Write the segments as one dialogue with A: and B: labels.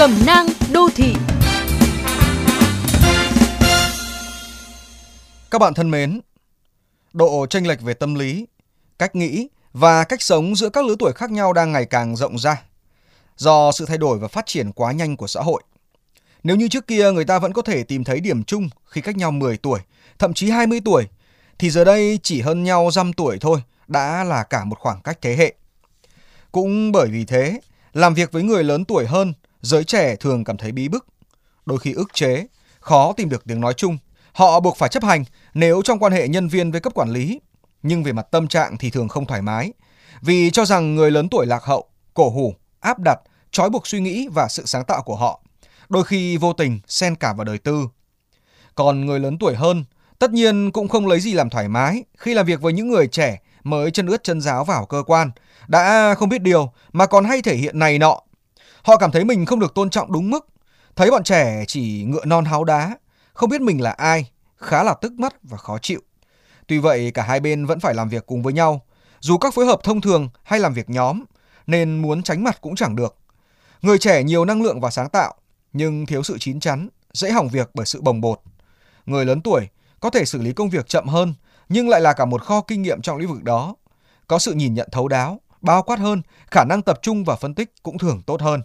A: Cẩm nang đô thị
B: Các bạn thân mến, độ chênh lệch về tâm lý, cách nghĩ và cách sống giữa các lứa tuổi khác nhau đang ngày càng rộng ra do sự thay đổi và phát triển quá nhanh của xã hội. Nếu như trước kia người ta vẫn có thể tìm thấy điểm chung khi cách nhau 10 tuổi, thậm chí 20 tuổi, thì giờ đây chỉ hơn nhau dăm tuổi thôi đã là cả một khoảng cách thế hệ. Cũng bởi vì thế, làm việc với người lớn tuổi hơn, giới trẻ thường cảm thấy bí bức, đôi khi ức chế, khó tìm được tiếng nói chung. Họ buộc phải chấp hành nếu trong quan hệ nhân viên với cấp quản lý, nhưng về mặt tâm trạng thì thường không thoải mái, vì cho rằng người lớn tuổi lạc hậu, cổ hủ, áp đặt, trói buộc suy nghĩ và sự sáng tạo của họ, đôi khi vô tình xen cả vào đời tư. Còn người lớn tuổi hơn, tất nhiên cũng không lấy gì làm thoải mái khi làm việc với những người trẻ mới chân ướt chân giáo vào cơ quan, đã không biết điều mà còn hay thể hiện này nọ. Họ cảm thấy mình không được tôn trọng đúng mức, thấy bọn trẻ chỉ ngựa non háo đá, không biết mình là ai, khá là tức mắt và khó chịu. Tuy vậy cả hai bên vẫn phải làm việc cùng với nhau, dù các phối hợp thông thường hay làm việc nhóm, nên muốn tránh mặt cũng chẳng được. Người trẻ nhiều năng lượng và sáng tạo, nhưng thiếu sự chín chắn, dễ hỏng việc bởi sự bồng bột. Người lớn tuổi có thể xử lý công việc chậm hơn, nhưng lại là cả một kho kinh nghiệm trong lĩnh vực đó. Có sự nhìn nhận thấu đáo, bao quát hơn, khả năng tập trung và phân tích cũng thường tốt hơn.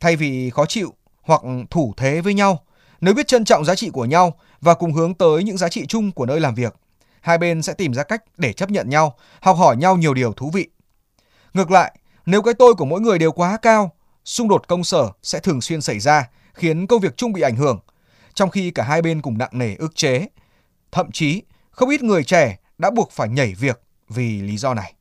B: Thay vì khó chịu hoặc thủ thế với nhau, nếu biết trân trọng giá trị của nhau và cùng hướng tới những giá trị chung của nơi làm việc, hai bên sẽ tìm ra cách để chấp nhận nhau, học hỏi nhau nhiều điều thú vị. Ngược lại, nếu cái tôi của mỗi người đều quá cao, xung đột công sở sẽ thường xuyên xảy ra, khiến công việc chung bị ảnh hưởng, trong khi cả hai bên cùng nặng nề ức chế. Thậm chí, không ít người trẻ đã buộc phải nhảy việc vì lý do này.